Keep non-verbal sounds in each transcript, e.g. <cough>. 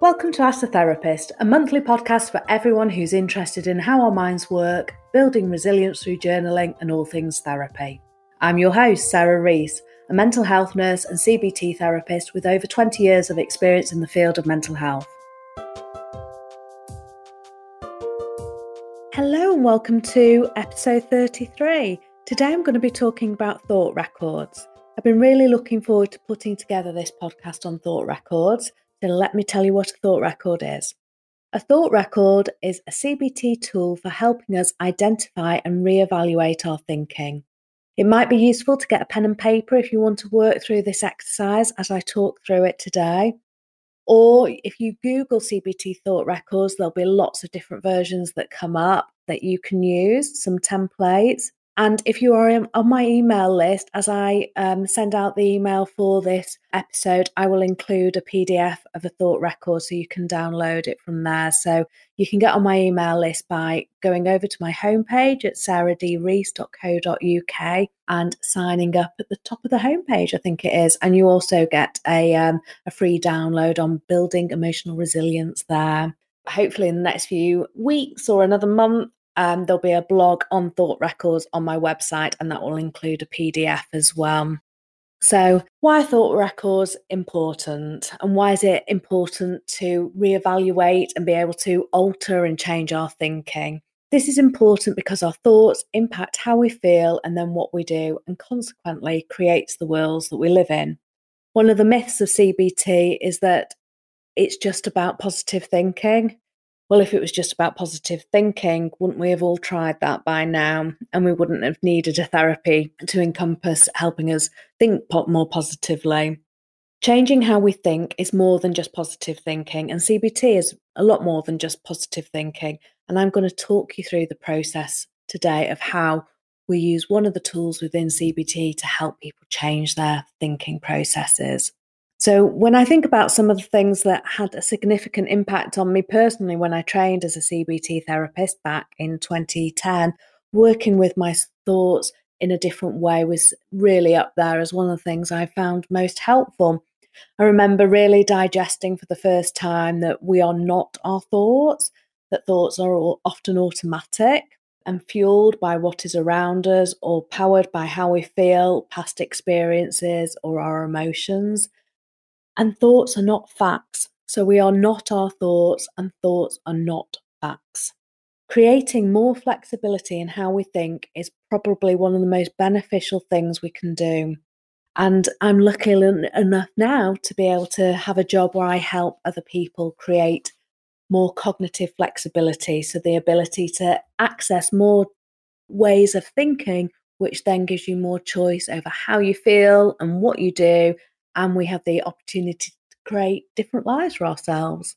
Welcome to Ask the Therapist, a monthly podcast for everyone who's interested in how our minds work, building resilience through journaling, and all things therapy. I'm your host, Sarah Rees, a mental health nurse and CBT therapist with over 20 years of experience in the field of mental health. Hello, and welcome to episode 33. Today I'm going to be talking about thought records. I've been really looking forward to putting together this podcast on thought records. So let me tell you what a thought record is. A thought record is a CBT tool for helping us identify and reevaluate our thinking. It might be useful to get a pen and paper if you want to work through this exercise as I talk through it today. Or if you Google CBT thought records, there'll be lots of different versions that come up that you can use, some templates. And if you are on my email list, as I um, send out the email for this episode, I will include a PDF of a thought record so you can download it from there. So you can get on my email list by going over to my homepage at sarahdrees.co.uk and signing up at the top of the homepage, I think it is. And you also get a, um, a free download on building emotional resilience there hopefully in the next few weeks or another month, um, there'll be a blog on thought records on my website, and that will include a PDF as well. So, why are thought records important? And why is it important to reevaluate and be able to alter and change our thinking? This is important because our thoughts impact how we feel and then what we do, and consequently creates the worlds that we live in. One of the myths of CBT is that it's just about positive thinking well, if it was just about positive thinking, wouldn't we have all tried that by now? And we wouldn't have needed a therapy to encompass helping us think more positively. Changing how we think is more than just positive thinking, and CBT is a lot more than just positive thinking. And I'm going to talk you through the process today of how we use one of the tools within CBT to help people change their thinking processes. So, when I think about some of the things that had a significant impact on me personally when I trained as a CBT therapist back in 2010, working with my thoughts in a different way was really up there as one of the things I found most helpful. I remember really digesting for the first time that we are not our thoughts, that thoughts are often automatic and fueled by what is around us or powered by how we feel, past experiences, or our emotions. And thoughts are not facts. So we are not our thoughts, and thoughts are not facts. Creating more flexibility in how we think is probably one of the most beneficial things we can do. And I'm lucky enough now to be able to have a job where I help other people create more cognitive flexibility. So, the ability to access more ways of thinking, which then gives you more choice over how you feel and what you do and we have the opportunity to create different lives for ourselves.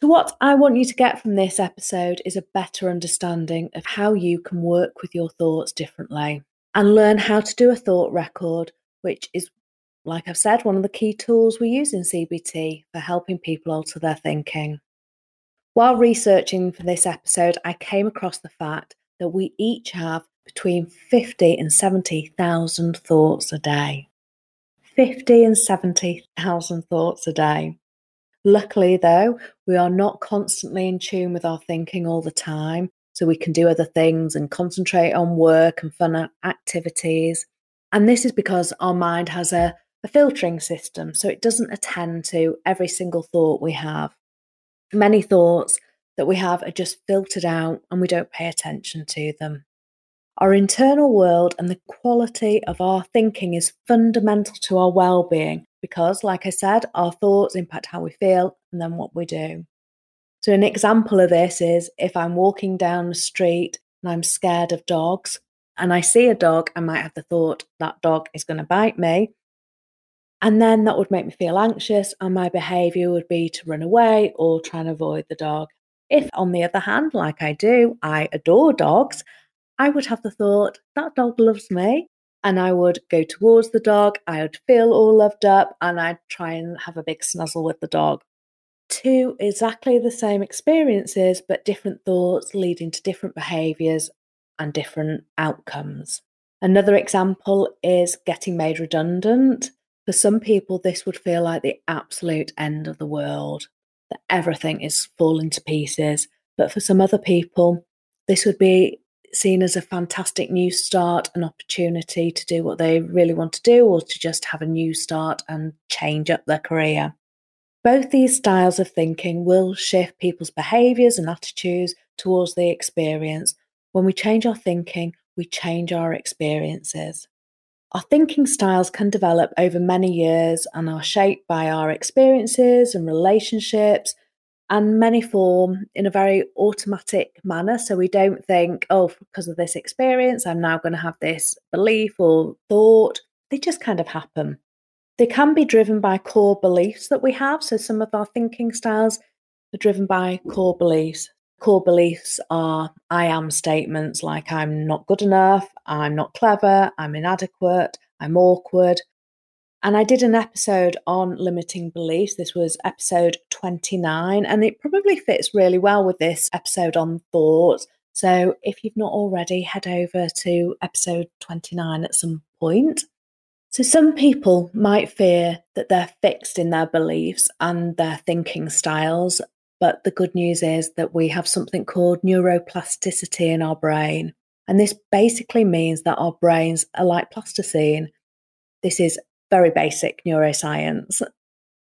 So, what I want you to get from this episode is a better understanding of how you can work with your thoughts differently and learn how to do a thought record, which is, like I've said, one of the key tools we use in CBT for helping people alter their thinking. While researching for this episode, I came across the fact that we each have between 50 and 70,000 thoughts a day. 50 and 70,000 thoughts a day. Luckily, though, we are not constantly in tune with our thinking all the time, so we can do other things and concentrate on work and fun activities. And this is because our mind has a, a filtering system, so it doesn't attend to every single thought we have. Many thoughts that we have are just filtered out and we don't pay attention to them. Our internal world and the quality of our thinking is fundamental to our well being because, like I said, our thoughts impact how we feel and then what we do. So, an example of this is if I'm walking down the street and I'm scared of dogs and I see a dog, I might have the thought that dog is going to bite me. And then that would make me feel anxious, and my behavior would be to run away or try and avoid the dog. If, on the other hand, like I do, I adore dogs I would have the thought, that dog loves me. And I would go towards the dog, I would feel all loved up, and I'd try and have a big snuzzle with the dog. Two exactly the same experiences, but different thoughts leading to different behaviours and different outcomes. Another example is getting made redundant. For some people, this would feel like the absolute end of the world, that everything is falling to pieces. But for some other people, this would be seen as a fantastic new start, an opportunity to do what they really want to do, or to just have a new start and change up their career. Both these styles of thinking will shift people's behaviours and attitudes towards the experience. When we change our thinking, we change our experiences. Our thinking styles can develop over many years and are shaped by our experiences and relationships, and many form in a very automatic manner. So we don't think, oh, because of this experience, I'm now going to have this belief or thought. They just kind of happen. They can be driven by core beliefs that we have. So some of our thinking styles are driven by core beliefs. Core beliefs are I am statements like I'm not good enough, I'm not clever, I'm inadequate, I'm awkward. And I did an episode on limiting beliefs. This was episode 29, and it probably fits really well with this episode on thoughts. So if you've not already, head over to episode 29 at some point. So, some people might fear that they're fixed in their beliefs and their thinking styles, but the good news is that we have something called neuroplasticity in our brain. And this basically means that our brains are like plasticine. This is very basic neuroscience.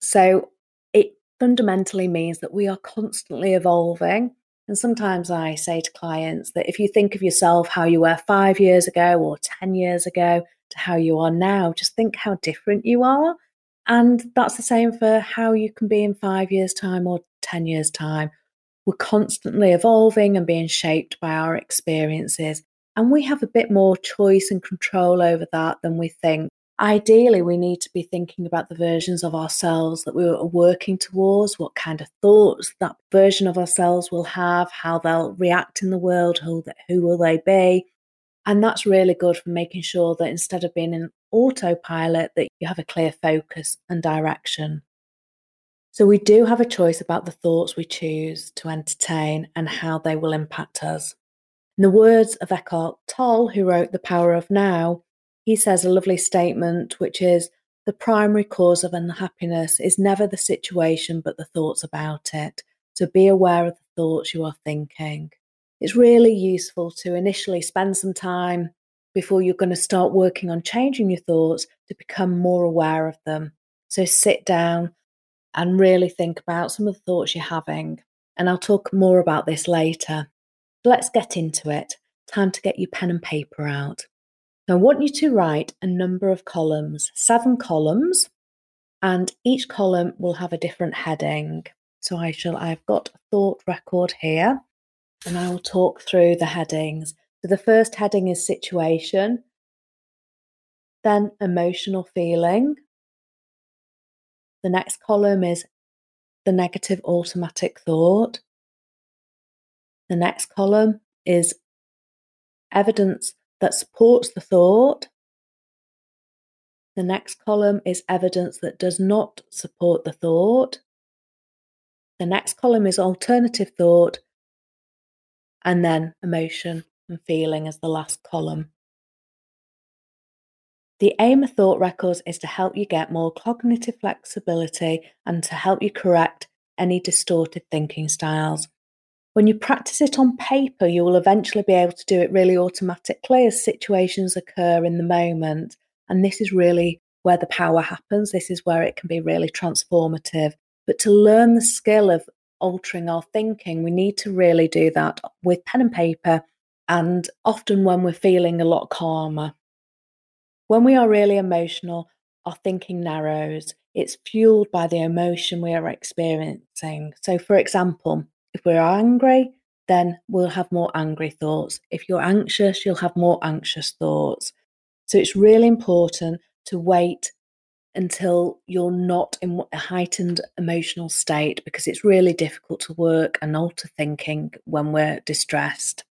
So, it fundamentally means that we are constantly evolving. And sometimes I say to clients that if you think of yourself how you were five years ago or 10 years ago, to how you are now. Just think how different you are. And that's the same for how you can be in five years' time or 10 years' time. We're constantly evolving and being shaped by our experiences. And we have a bit more choice and control over that than we think. Ideally, we need to be thinking about the versions of ourselves that we are working towards, what kind of thoughts that version of ourselves will have, how they'll react in the world, who, who will they be, and that's really good for making sure that instead of being in autopilot, that you have a clear focus and direction. So we do have a choice about the thoughts we choose to entertain and how they will impact us. In the words of Eckhart Tolle, who wrote The Power of Now, he says a lovely statement, which is the primary cause of unhappiness is never the situation, but the thoughts about it. So be aware of the thoughts you are thinking it's really useful to initially spend some time before you're going to start working on changing your thoughts to become more aware of them. So sit down and really think about some of the thoughts you're having. And I'll talk more about this later. Let's get into it. Time to get your pen and paper out. I want you to write a number of columns, seven columns, and each column will have a different heading. So I shall I've got a thought record here and I will talk through the headings. So the first heading is situation, then emotional feeling. The next column is the negative automatic thought. The next column is evidence that supports the thought. The next column is evidence that does not support the thought. The next column is alternative thought and then emotion and feeling as the last column. The aim of thought records is to help you get more cognitive flexibility and to help you correct any distorted thinking styles. When you practice it on paper, you will eventually be able to do it really automatically as situations occur in the moment. And this is really where the power happens. This is where it can be really transformative. But to learn the skill of altering our thinking, we need to really do that with pen and paper and often when we're feeling a lot calmer. When we are really emotional, our thinking narrows. It's fueled by the emotion we are experiencing. So, for example, if we're angry, then we'll have more angry thoughts. If you're anxious, you'll have more anxious thoughts. So, it's really important to wait until you're not in a heightened emotional state because it's really difficult to work and alter thinking when we're distressed.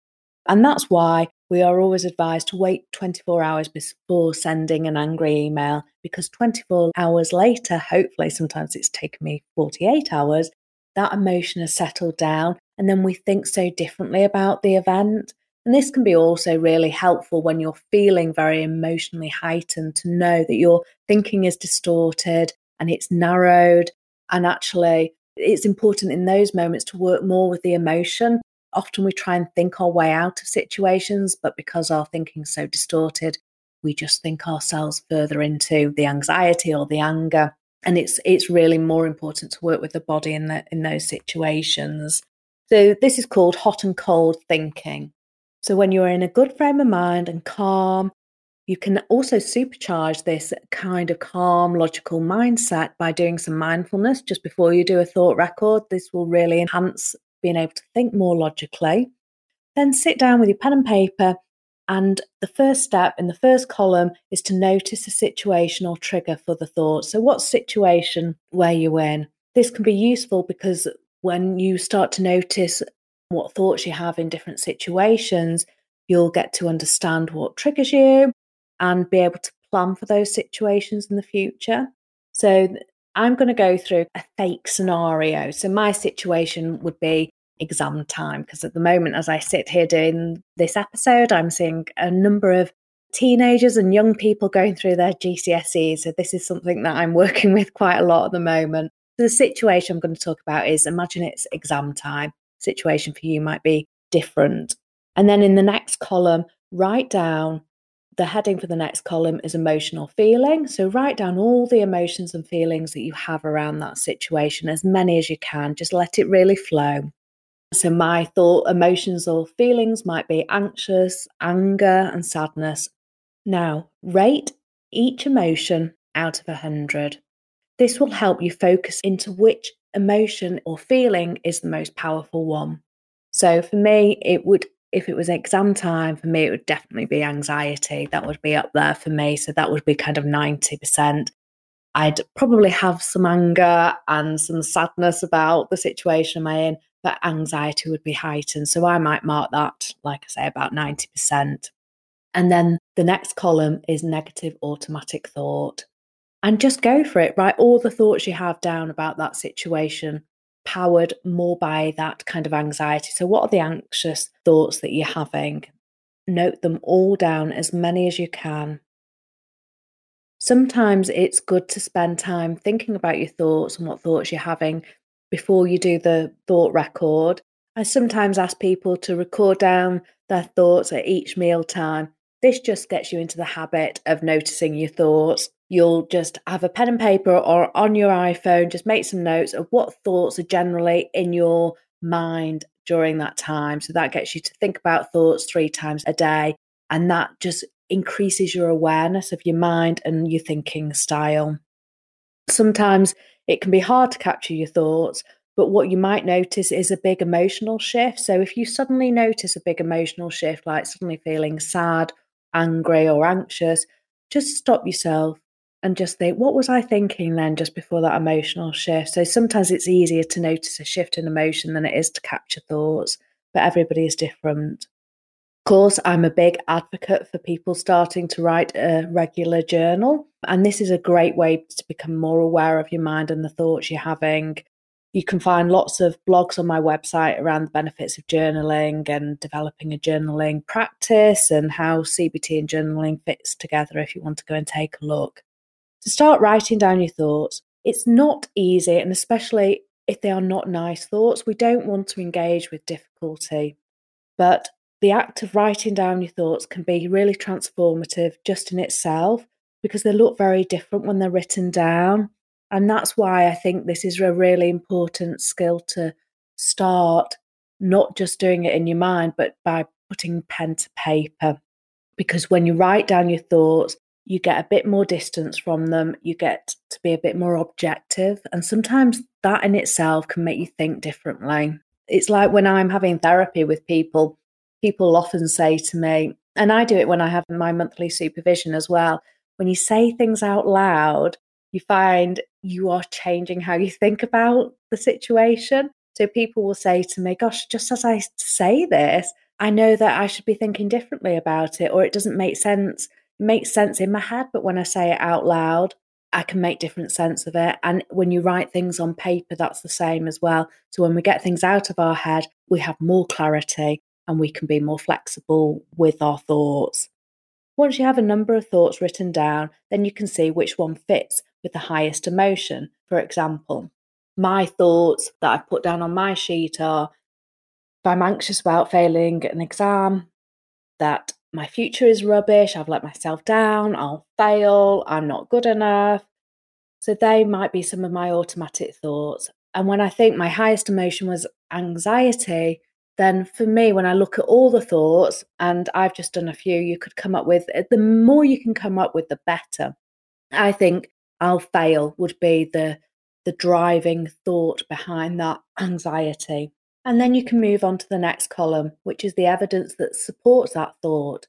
And that's why we are always advised to wait 24 hours before sending an angry email because 24 hours later, hopefully, sometimes it's taken me 48 hours, that emotion has settled down. And then we think so differently about the event. And this can be also really helpful when you're feeling very emotionally heightened to know that your thinking is distorted and it's narrowed. And actually, it's important in those moments to work more with the emotion. Often we try and think our way out of situations, but because our thinking's so distorted, we just think ourselves further into the anxiety or the anger. And it's it's really more important to work with the body in the, in those situations. So this is called hot and cold thinking. So, when you're in a good frame of mind and calm, you can also supercharge this kind of calm, logical mindset by doing some mindfulness just before you do a thought record. This will really enhance being able to think more logically. Then sit down with your pen and paper. And the first step in the first column is to notice a situation or trigger for the thought. So, what situation were you in? This can be useful because when you start to notice what thoughts you have in different situations, you'll get to understand what triggers you and be able to plan for those situations in the future. So, I'm going to go through a fake scenario. So, my situation would be exam time because at the moment, as I sit here doing this episode, I'm seeing a number of teenagers and young people going through their GCSEs. So, this is something that I'm <laughs> working with quite a lot at the moment. The situation I'm going to talk about is imagine it's exam time situation for you might be different. And then in the next column, write down the heading for the next column is emotional feeling. So write down all the emotions and feelings that you have around that situation, as many as you can. Just let it really flow. So my thought, emotions, or feelings might be anxious, anger, and sadness. Now, rate each emotion out of a 100. This will help you focus into which emotion or feeling is the most powerful one. So for me, it would, if it was exam time, for me, it would definitely be anxiety. That would be up there for me. So that would be kind of 90%. I'd probably have some anger and some sadness about the situation I'm in, but anxiety would be heightened. So I might mark that, like I say, about 90%. And then the next column is negative automatic thought and just go for it. Write all the thoughts you have down about that situation, powered more by that kind of anxiety. So, what are the anxious thoughts that you're having? Note them all down, as many as you can. Sometimes it's good to spend time thinking about your thoughts and what thoughts you're having before you do the thought record. I sometimes ask people to record down their thoughts at each meal time. This just gets you into the habit of noticing your thoughts you'll just have a pen and paper or on your iPhone, just make some notes of what thoughts are generally in your mind during that time. So that gets you to think about thoughts three times a day. And that just increases your awareness of your mind and your thinking style. Sometimes it can be hard to capture your thoughts, but what you might notice is a big emotional shift. So if you suddenly notice a big emotional shift, like suddenly feeling sad, angry, or anxious, just stop yourself, and just think, what was I thinking then just before that emotional shift? So sometimes it's easier to notice a shift in emotion than it is to capture thoughts, but everybody is different. Course, I'm a big advocate for people starting to write a regular journal. And this is a great way to become more aware of your mind and the thoughts you're having. You can find lots of blogs on my website around the benefits of journaling and developing a journaling practice and how CBT and journaling fits together if you want to go and take a look to start writing down your thoughts. It's not easy, and especially if they are not nice thoughts, we don't want to engage with difficulty. But the act of writing down your thoughts can be really transformative just in itself because they look very different when they're written down. And that's why I think this is a really important skill to start, not just doing it in your mind, but by putting pen to paper. Because when you write down your thoughts, you get a bit more distance from them, you get to be a bit more objective. And sometimes that in itself can make you think differently. It's like when I'm having therapy with people, people often say to me, and I do it when I have my monthly supervision as well, when you say things out loud, you find you are changing how you think about the situation. So people will say to me, Gosh, just as I say this, I know that I should be thinking differently about it, or it doesn't make sense makes sense in my head, but when I say it out loud, I can make different sense of it. And when you write things on paper, that's the same as well. So when we get things out of our head, we have more clarity. And we can be more flexible with our thoughts. Once you have a number of thoughts written down, then you can see which one fits with the highest emotion. For example, my thoughts that I've put down on my sheet are if I'm anxious about failing an exam, that my future is rubbish, I've let myself down, I'll fail, I'm not good enough. So they might be some of my automatic thoughts. And when I think my highest emotion was anxiety, then for me, when I look at all the thoughts, and I've just done a few, you could come up with eh, the more you can come up with, the better. I think I'll fail would be the the driving thought behind that anxiety. And then you can move on to the next column, which is the evidence that supports that thought.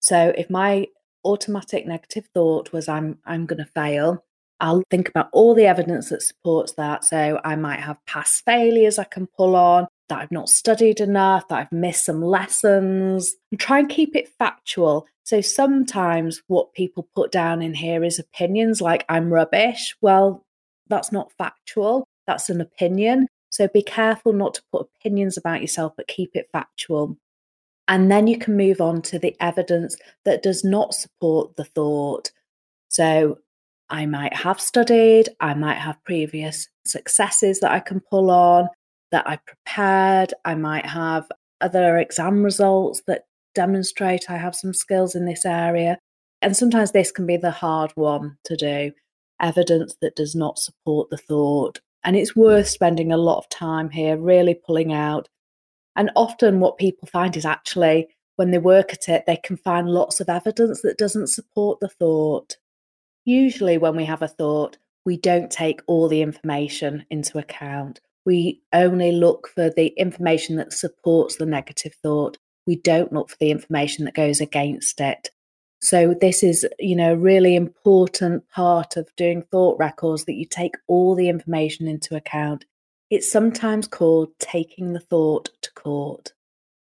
So if my automatic negative thought was I'm I'm going to fail, I'll think about all the evidence that supports that. So I might have past failures I can pull on, that I've not studied enough, that I've missed some lessons, and try and keep it factual. So sometimes what people put down in here is opinions like I'm rubbish. Well, that's not factual, that's an opinion. So be careful not to put opinions about yourself, but keep it factual. And then you can move on to the evidence that does not support the thought. So I might have studied, I might have previous successes that I can pull on, that I prepared, I might have other exam results that demonstrate I have some skills in this area. And sometimes this can be the hard one to do evidence that does not support the thought. And it's worth spending a lot of time here, really pulling out. And often, what people find is actually when they work at it, they can find lots of evidence that doesn't support the thought. Usually, when we have a thought, we don't take all the information into account. We only look for the information that supports the negative thought. We don't look for the information that goes against it. So this is, you know, a really important part of doing thought records that you take all the information into account. It's sometimes called taking the thought to court.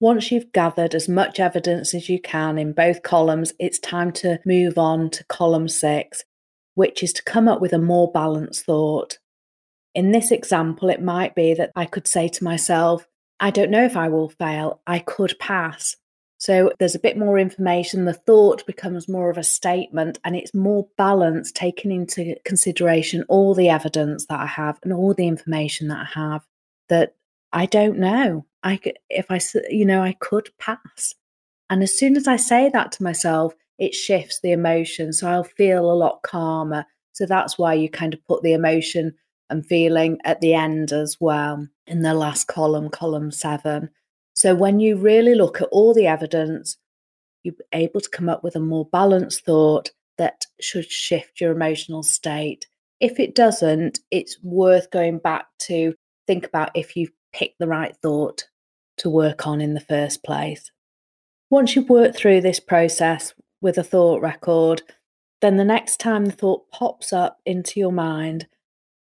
Once you've gathered as much evidence as you can in both columns, it's time to move on to column six, which is to come up with a more balanced thought. In this example, it might be that I could say to myself, I don't know if I will fail, I could pass. So there's a bit more information. The thought becomes more of a statement and it's more balanced, taking into consideration all the evidence that I have and all the information that I have that I don't know. I could, if I, you know, I could pass. And as soon as I say that to myself, it shifts the emotion. So I'll feel a lot calmer. So that's why you kind of put the emotion and feeling at the end as well in the last column, column seven. So when you really look at all the evidence, you're able to come up with a more balanced thought that should shift your emotional state. If it doesn't, it's worth going back to think about if you've picked the right thought to work on in the first place. Once you've worked through this process with a thought record, then the next time the thought pops up into your mind,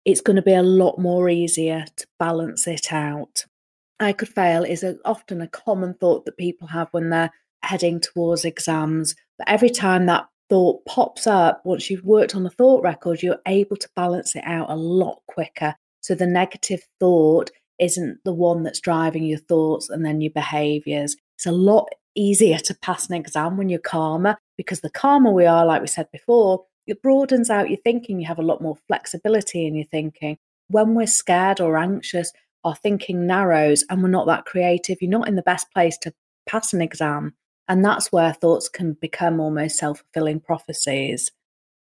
it's going to be a lot more easier to balance it out. I could fail is a, often a common thought that people have when they're heading towards exams. But every time that thought pops up, once you've worked on the thought record, you're able to balance it out a lot quicker. So the negative thought isn't the one that's driving your thoughts and then your behaviors. It's a lot easier to pass an exam when you're calmer because the calmer we are, like we said before, it broadens out your thinking. You have a lot more flexibility in your thinking. When we're scared or anxious, our thinking narrows and we're not that creative, you're not in the best place to pass an exam. And that's where thoughts can become almost self fulfilling prophecies.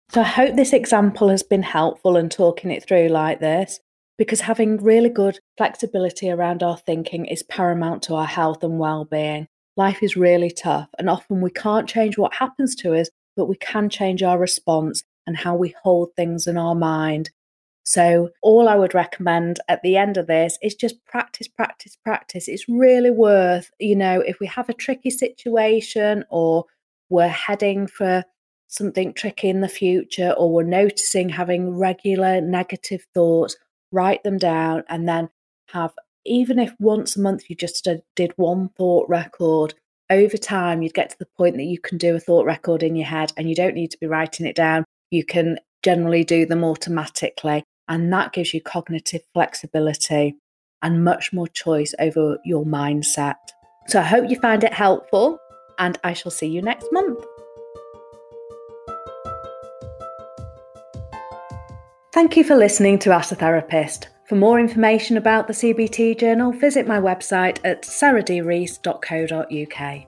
So I hope this example has been helpful in talking it through like this, because having really good flexibility around our thinking is paramount to our health and well being. Life is really tough, and often we can't change what happens to us, but we can change our response and how we hold things in our mind. So, all I would recommend at the end of this is just practice, practice, practice. It's really worth, you know, if we have a tricky situation or we're heading for something tricky in the future or we're noticing having regular negative thoughts, write them down and then have, even if once a month you just did one thought record, over time you'd get to the point that you can do a thought record in your head and you don't need to be writing it down. You can generally do them automatically. And that gives you cognitive flexibility and much more choice over your mindset. So I hope you find it helpful, and I shall see you next month. Thank you for listening to Ask the Therapist. For more information about the CBT Journal, visit my website at sarahdrees.co.uk.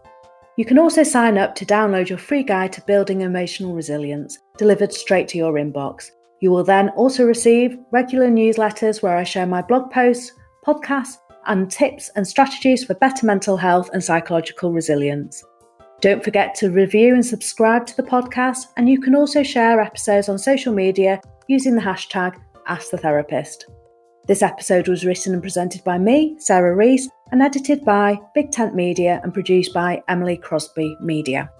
You can also sign up to download your free guide to building emotional resilience, delivered straight to your inbox. You will then also receive regular newsletters where I share my blog posts, podcasts, and tips and strategies for better mental health and psychological resilience. Don't forget to review and subscribe to the podcast, and you can also share episodes on social media using the hashtag AskTheTherapist. This episode was written and presented by me, Sarah Rees, and edited by Big Tent Media and produced by Emily Crosby Media.